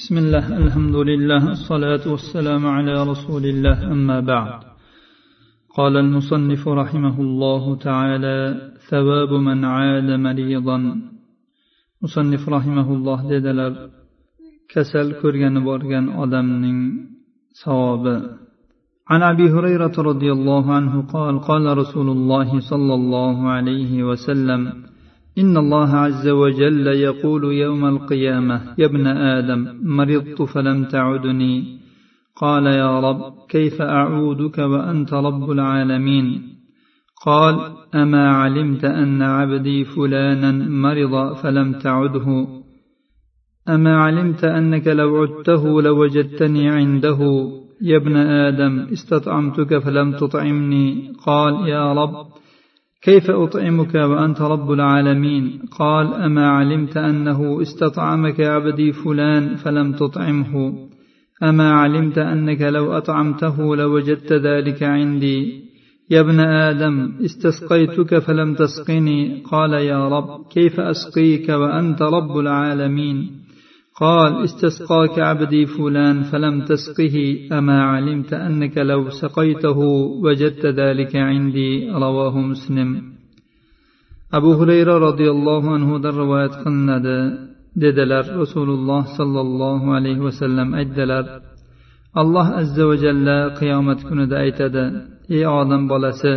بسم الله الحمد لله الصلاة والسلام على رسول الله أما بعد. قال المصنف رحمه الله تعالى ثواب من عاد مريضا. مصنف رحمه الله dedilar kasal ko'rgani borgan odamning savobi عن أبي هريرة رضي الله عنه قال قال رسول الله صلى الله عليه وسلم إن الله عز وجل يقول يوم القيامة يا ابن آدم مرضت فلم تعدني. قال يا رب كيف أعودك وأنت رب العالمين؟ قال أما علمت أن عبدي فلانا مرض فلم تعده. أما علمت أنك لو عدته لوجدتني عنده. يا ابن آدم استطعمتك فلم تطعمني. قال يا رب كيف أطعمك وأنت رب العالمين؟ قال أما علمت أنه استطعمك عبدي فلان فلم تطعمه. أما علمت أنك لو أطعمته لوجدت ذلك عندي. يا ابن آدم استسقيتك فلم تسقني. قال يا رب كيف أسقيك وأنت رب العالمين؟ قال استسقاك عبدي فلان فلم تسقه أما علمت أنك لو سقيته وجدت ذلك عندي رواه مسلم أبو هريرة رضي الله عنه در رواية قلند dedilar rasululloh sollallohu alayhi vasallam aytdilar alloh azza va jalla qiyomat kunida aytadi ey odam bolasi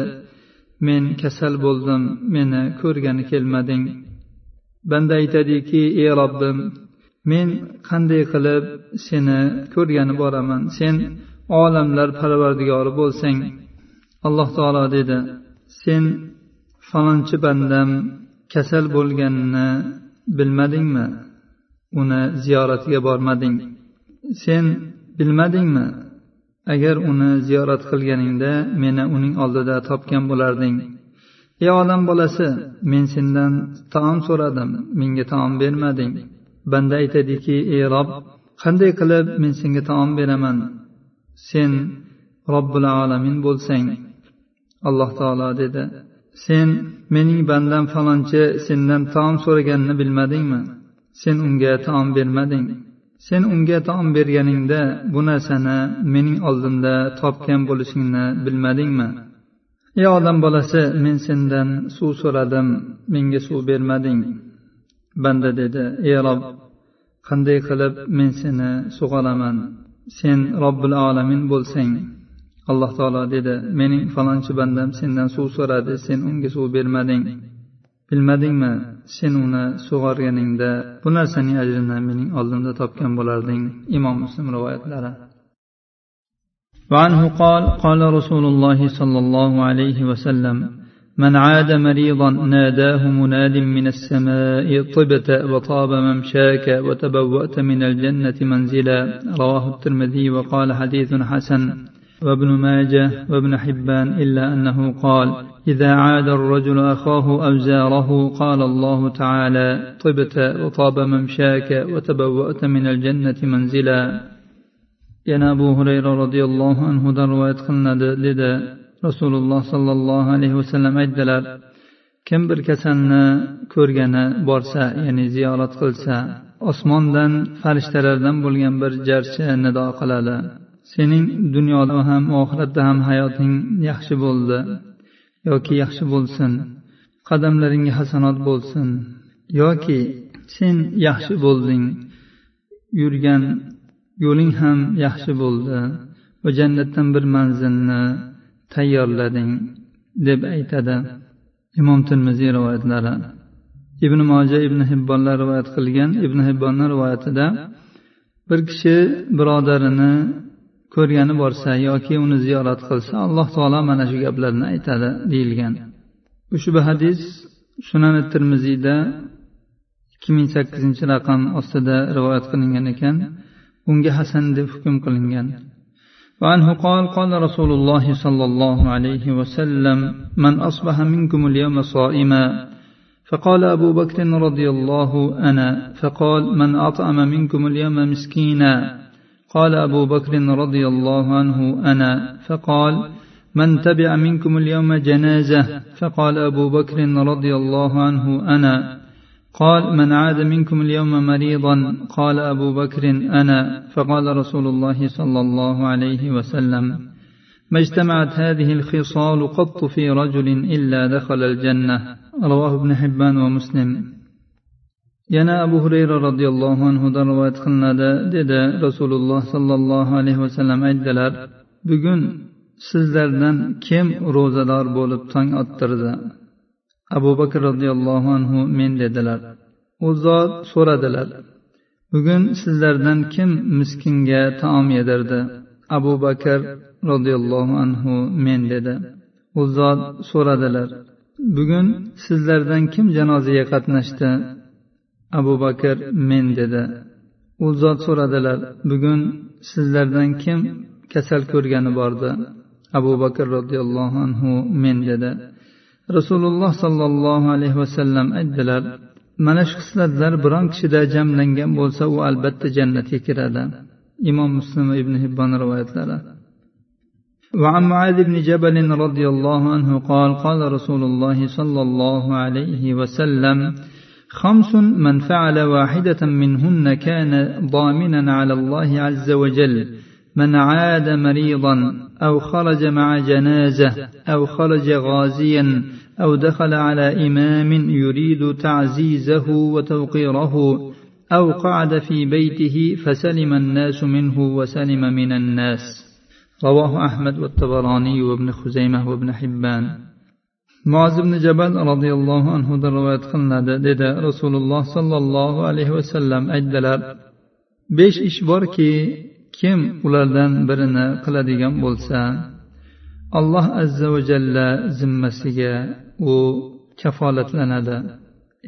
men kasal bo'ldim meni ko'rgani kelmading banda aytadiki ey robbim men qanday qilib seni ko'rgani boraman. Sen olamlar parvardigori bo'lsang alloh taolo dedi sen falonchi bandam kasal bo'lganini bilmadingmi? Uni ziyoratiga bormading. Sen bilmadingmi? Agar uni ziyorat qilganingda meni uning oldida topgan bo'larding. Ey odam bolasi men sendan taom so'radim menga taom bermading. Banda aytadiki ey rob qanday qilib men senga taom beraman? Sen robbil alamin bo'lsang. Alloh taolo dedi sen mening bandam falonchi sendan taom so'raganini bilmadingmi? Sen unga taom bermading. Sen unga taom berganingda bu narsani mening oldimda topgan bo'lishingni bilmadingmi? Ey odam bolasi men sendan suv so'radim menga suv bermading. banda dedi ey rob qanday qilib men seni sug'oraman sen robbil alamin bo'lsang alloh taolo dedi mening falonchi bandam sendan suv so'radi sen unga suv bermading bilmadingmi sen uni sug'organingda bu narsaning ajrini mening oldimda topgan bo'larding imom muslim rivoyatlari وعنه قال قال رسول الله صلى الله عليه وسلم من عاد مريضا ناداه مناد من السماء طبت وطاب ممشاك وتبوأت من الجنة منزلا. رواه الترمذي وقال حديث حسن. وابن ماجه وابن حبان إلا أنه قال إذا عاد الرجل أخاه أو زاره قال الله تعالى طبت وطاب ممشاك وتبوأت من الجنة منزلا. يا أبو هريرة رضي الله عنه در رواية لدى rasululloh sollallohu alayhi vasallam aytdilar kim bir kasalni ko'rgani borsa ya'ni ziyorat qilsa osmondan farishtalardan bo'lgan bir jarchi nido qiladi. Sening dunyoda ham oxiratda ham hayoting yaxshi bo'ldi yoki yaxshi bo'lsin qadamlaringga hasanot bo'lsin yoki sen yaxshi bo'lding yurgan yo'ling ham yaxshi bo'ldi va jannatdan bir manzilni tayyorlading deb aytadi imom termiziy rivoyatlari. Ibn moja ibn hibbonlar rivoyat qilgan. Ibn hibbonni rivoyatida bir kishi birodarini ko'rgani borsa yoki uni ziyorat qilsa alloh taolo mana shu gaplarni aytadi deyilgan. Ushbu hadis sunan termiziyda ikki ming sakkizinchi raqam ostida rivoyat qilingan ekan. Unga hasan deb hukm qilingan. وعنه قال قال رسول الله صلى الله عليه وسلم من أصبح منكم اليوم صائما. فقال أبو بكر رضي الله أنا فقال من أطعم منكم اليوم مسكينا؟ قال أبو بكر رضي الله عنه أنا. فقال من تبع منكم اليوم جنازة؟ فقال أبو بكر رضي الله عنه أنا. قال من عاد منكم اليوم مريضا قال أبو بكر أنا فقال رسول الله صلى الله عليه وسلم ما اجتمعت هذه الخصال قط في رجل إلا دخل الجنة رواه ابن حبان ومسلم yana abu hurayra roziyallohu anhudan rivoyat qilinadi dedi rasululloh sollallohu alayhi vasallam aytdilar bugun sizlardan kim ro'zador bo'lib tong ottirdi abu bakr roziyallohu anhu men dedilar. U zot so'radilar. Bugun sizlardan kim miskinga taom yedirdi? Abu bakr roziyallohu anhu men dedi. U zot so'radilar. Bugun sizlardan kim janozaga qatnashdi? Abu bakr men dedi. U zot so'radilar. Bugun sizlardan kim kasal ko'rgani bordi? Abu bakr roziyallohu anhu men dedi. rasululloh sollallohu alayhi vasallam aytdilar mana shu xislatlar biron kishida jamlangan bo'lsa u albatta jannatga kiradi imom muslim va ibn hibbon rivoyatlari وعن معاذ بن جبل رضي الله عنه قال قال رسول الله صلى الله عليه وسلم خمس من فعل واحدة منهن كان ضامنا على الله عز وجل من عاد مريضا أو خرج مع جنازة أو خرج غازيا أو دخل على إمام يريد تعزيزه وتوقيره أو قعد في بيته فسلم الناس منه وسلم من الناس. رواه أحمد والطبراني وابن خزيمة وابن حبان. بن جبل رضي الله عنه رواية قلنا dedi rasululloh sollallohu alayhi vasallam aytdilar besh ish borki kim ulardan birini qiladigan bo'lsa alloh azza va jalla zimmasiga u kafolatlanadi.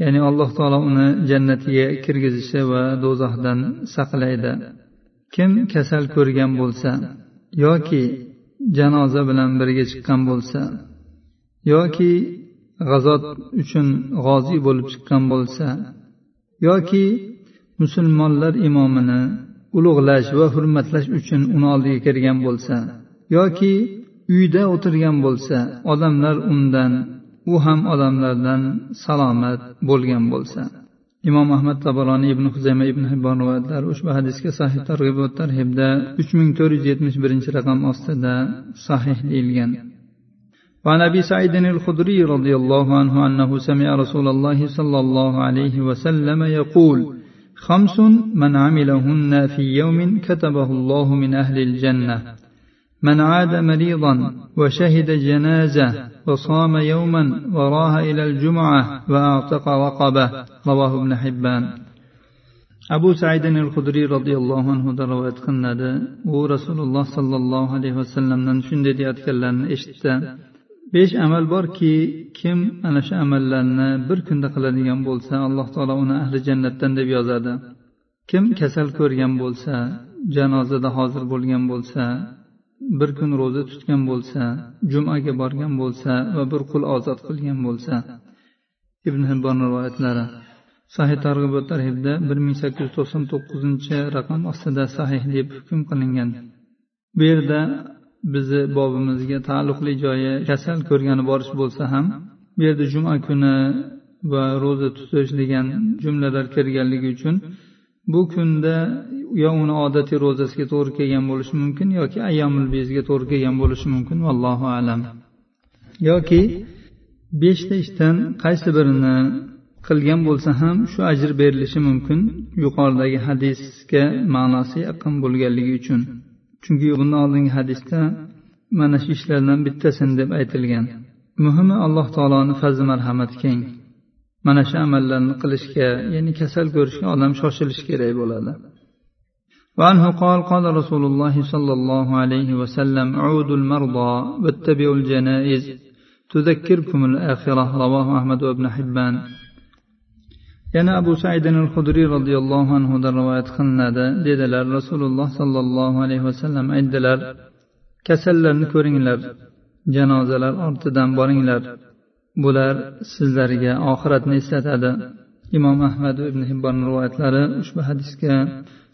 Ya'ni alloh taolo uni jannatiga kirgizishi va do'zaxdan saqlaydi. Kim kasal ko'rgan bo'lsa yoki janoza bilan birga chiqqan bo'lsa yoki g'azot uchun g'oziy bo'lib chiqqan bo'lsa yoki musulmonlar imomini ulug'lash va hurmatlash uchun uni oldiga kirgan bo'lsa yoki uyda o'tirgan bo'lsa odamlar undan u ham odamlardan salomat bo'lgan bo'lsa imom ahmad tabaroniy ibn huzayma ibn hibbon rivoyatlari ushbu hadisga sahih targ'ib va tarhibda uch ming to'rt yuz yetmish birinchi raqam ostida sahih deyilgan وعن ابي سعيد الخدري رضي الله عنه انه سمع رسول الله صلى الله عليه وسلم يقول خمس من عملهن في يوم كتبه الله من أهل الجنة. من عاد مريضا وشهد جنازة وصام يوما وراها إلى الجمعة وأعتق رقبة. رواه ابن حبان. أبو سعيد الخدري رضي الله عنه دروا اتقنا ده ورسول الله صلى الله عليه وسلم ننشن دي اتكلم besh amal borki kim ana shu amallarni bir kunda qiladigan bo'lsa alloh taolo uni ahli jannatdan deb yozadi. Kim kasal ko'rgan bo'lsa janozada hozir bo'lgan bo'lsa bir kun ro'za tutgan bo'lsa jumaga borgan bo'lsa va bir qul ozod qilgan bo'lsa. Ibn hibbon rivoyatlari. Sahih targ'ibot tarhibda bir ming sakkiz yuz to'qson to'qqizinchi raqam ostida sahih deb hukm qilingan. Bu yerda bizni bobimizga taalluqli joyi kasal ko'rgani borish bo'lsa ham bu yerda juma kuni va ro'za tutish degan jumlalar kirganligi uchun bu kunda yo uni odatiy ro'zasiga to'g'ri kelgan bo'lishi mumkin yoki ayyomul bezga to'g'ri kelgan bo'lishi mumkin vallohu alam. Yoki beshta ishdan qaysi birini qilgan bo'lsa ham shu ajr berilishi mumkin yuqoridagi hadisga ma'nosi yaqin bo'lganligi uchun. chunki bundan oldingi hadisda mana shu ishlardan bittasini deb aytilgan muhimi alloh taoloni fazli marhamati keng mana shu amallarni qilishga ya'ni kasal ko'rishga odam shoshilishi kerak bo'ladi وعنه قال قال رسول الله صلى الله عليه وسلم عودوا المرضى واتبعوا الجنائز تذكركم الآخرة رواه أحمد وابن حبان yana abu saidin al hudriy roziyallohu anhudan rivoyat qilinadi dedilar rasululloh sollallohu alayhi vasallam aytdilar kasallarni ko'ringlar janozalar ortidan boringlar bular sizlarga oxiratni eslatadi imom ahmad ibn hibbon rivoyatlari ushbu hadisga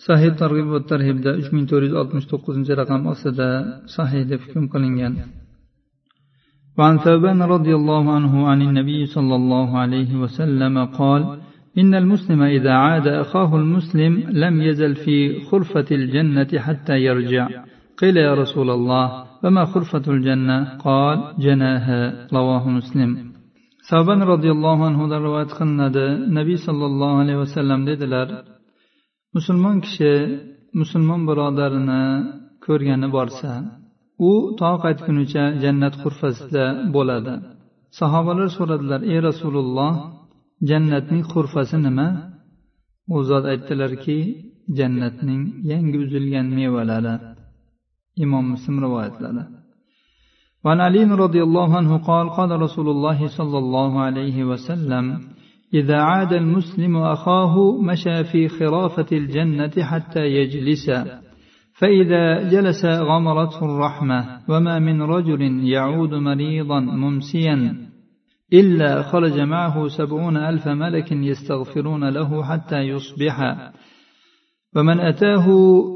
sahih targ'ib va tarhibda uch ming to'rt yuz oltmish to'qqizinchi raqam ostida sahih deb hukm qilingan وعن ثوبان رضي الله عنه عن النبي صلى الله عليه وسلم قال إن المسلم إذا عاد أخاه المسلم لم يزل في خلفة الجنة حتى يرجع قيل يا رسول الله فما خلفة الجنة قال جناها رواه مسلم savban roziyallohu anhudan rivoyat qilinadi nabiy sollallohu alayhi vasallam dedilar musulmon kishi musulmon birodarini ko'rgani borsa u to qaytgunicha jannat hurfasida bo'ladi sahobalar so'radilar ey rasululloh jannatning hurfasi nima u zot aytdilarki jannatning yangi uzilgan mevalari imom muslim rivoyatladi وعن علي رضي الله عنه قال قال رسول الله صلى الله عليه وسلم إذا عاد المسلم أخاه مشى في خرافة الجنة حتى يجلس فإذا جلس غمرته الرحمة وما من رجل يعود مريضا ممسيا إلا خرج معه سبعون ألف ملك يستغفرون له حتى يصبح. ومن أتاه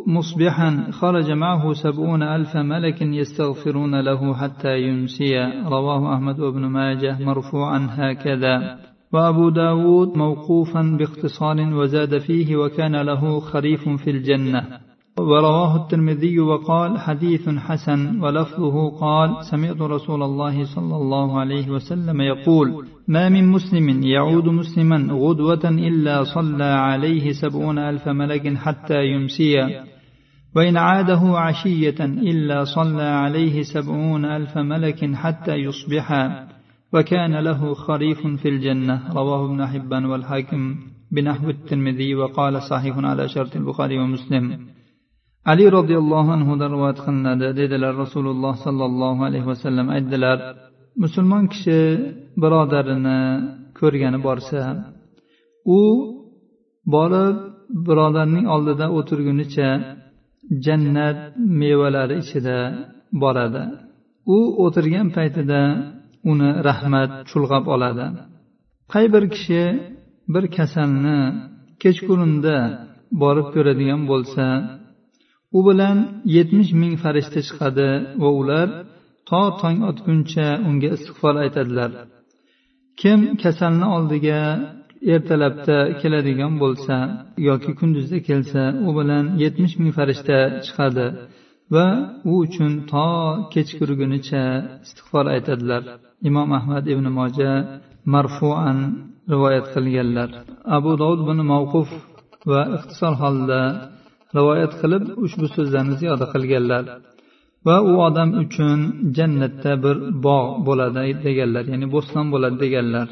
مصبحا خرج معه سبعون ألف ملك يستغفرون له حتى يمسي. رواه أحمد بن ماجه مرفوعا هكذا. وأبو داود موقوفا باختصار وزاد فيه وكان له خريف في الجنة. ورواه الترمذي وقال حديث حسن ولفظه قال سمعت رسول الله صلى الله عليه وسلم يقول ما من مسلم يعود مسلما غدوة إلا صلى عليه سبعون ألف ملك حتى يمسي وإن عاده عشية إلا صلى عليه سبعون ألف ملك حتى يصبح وكان له خريف في الجنة. رواه ابن حبان والحاكم بنحو الترمذي وقال صحيح على شرط البخاري ومسلم. Ali roziyallohu anhudan rivoyat qilinadi dedilar rasululloh sollallohu alayhi vasallam aytdilar musulmon kishi birodarini ko'rgani borsa u borib birodarning oldida o'tirgunicha jannat mevalari ichida boradi. U o'tirgan paytida uni rahmat chulg'ab oladi. Qay bir kishi bir kasalni kechqurunda borib ko'radigan bo'lsa u bilan yetmish ming farishta chiqadi va ular to tong otguncha unga istig'for aytadilar. Kim kasalni oldiga ertalabda keladigan bo'lsa yoki kunduzda kelsa u bilan yetmish ming farishta chiqadi va u uchun to kechqurgunicha istig'for aytadilar. Imom ahmad ibn moja marfuan rivoyat qilganlar. Abu dovud buni mavquf va ixtisor holda rivoyat qilib ushbu so'zlarni ziyoda qilganlar. Va u odam uchun jannatda bir bog' bo'ladi deganlar ya'ni bo'ston bo'ladi deganlar.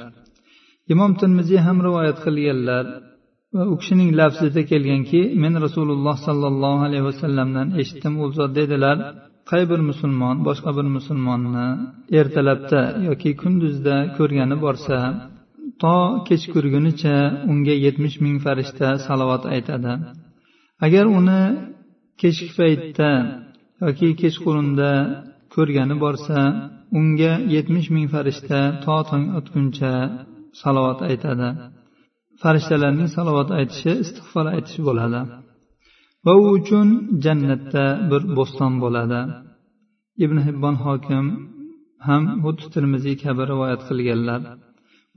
Imom termiziy ham rivoyat qilganlar va u kishining lafzida kelganki men rasululloh sollallohu alayhi vasallamdan eshitdim u zot dedilar. Qay bir musulmon boshqa bir musulmonni ertalabda yoki kunduzda ko'rgani borsa to kechqurgunicha unga yetmish ming farishta salovat aytadi. Agar uni kechki paytda yoki kechqurunda ko'rgani borsa unga yetmish ming farishta to tong otguncha salovat aytadi. Farishtalarning salovat aytishi istig'for aytishi bo'ladi. Va u uchun jannatda bir bo'ston bo'ladi. Ibn hibbon hokim ham xuddi termiziy kabi rivoyat qilganlar.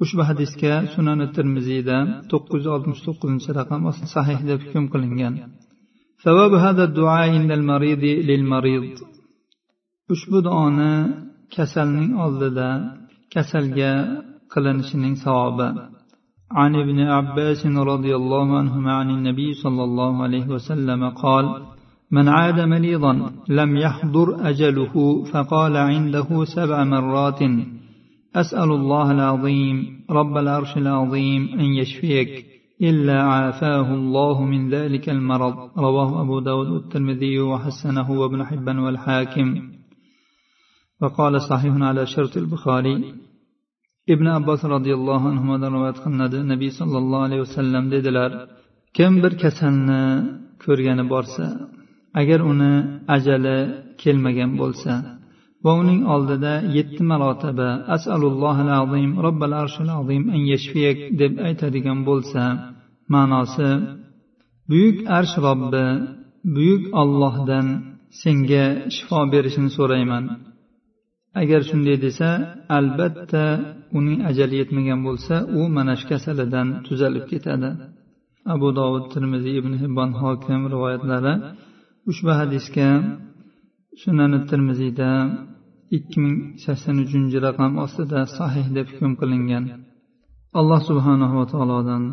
Ushbu hadisga sunani termiziyda to'qqiz yuz oltmish to'qqizinchi raqam sahih deb hukm qilingan ثواب هذا الدعاء عند المريض للمريض ushbu duoni kasalning oldida kasalga qilinishining savobi عن ابن عباس رضي الله عنهما عن النبي صلى الله عليه وسلم قال من عاد مريضا لم يحضر أجله فقال عنده سبع مرات أسأل الله العظيم رب العرش العظيم أن يشفيك إلا عافاه الله من ذلك المرض رواه أبو داود والترمذي وحسنه وابن حبان والحاكم وقال صحيح على شرط البخاري ibn abbos roziyallohu anhudan rivoyat qilinadi nabiy sollallohu alayhi vasallam dedilar kim bir kasalni ko'rgani borsa agar uni ajali kelmagan bo'lsa va uning oldida yetti marotaba asalullohil azim robbil arshil azim an yashfiyak deb aytadigan bo'lsa ma'nosi buyuk arsh robbi buyuk ollohdan senga shifo berishini so'rayman. Agar shunday desa albatta uning ajali yetmagan bo'lsa u mana shu kasalidan tuzalib ketadi. Abu dovud termiziy ibn hibbon hokim rivoyatlari. Ushbu hadisga sunani termiziyda ikki ming sakson uchinchi raqam ostida sahih deb hukm qilingan. Alloh subhanava taolodan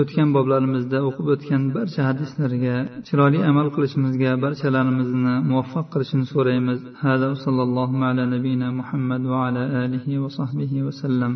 o'tgan boblarimizda o'qib o'tgan barcha hadislarga chiroyli amal qilishimizga barchalarimizni muvaffaq qilishini so'raymiz. Hada sallallohu ala nabiyina muhammad va ala alihi va sahbihi vasallam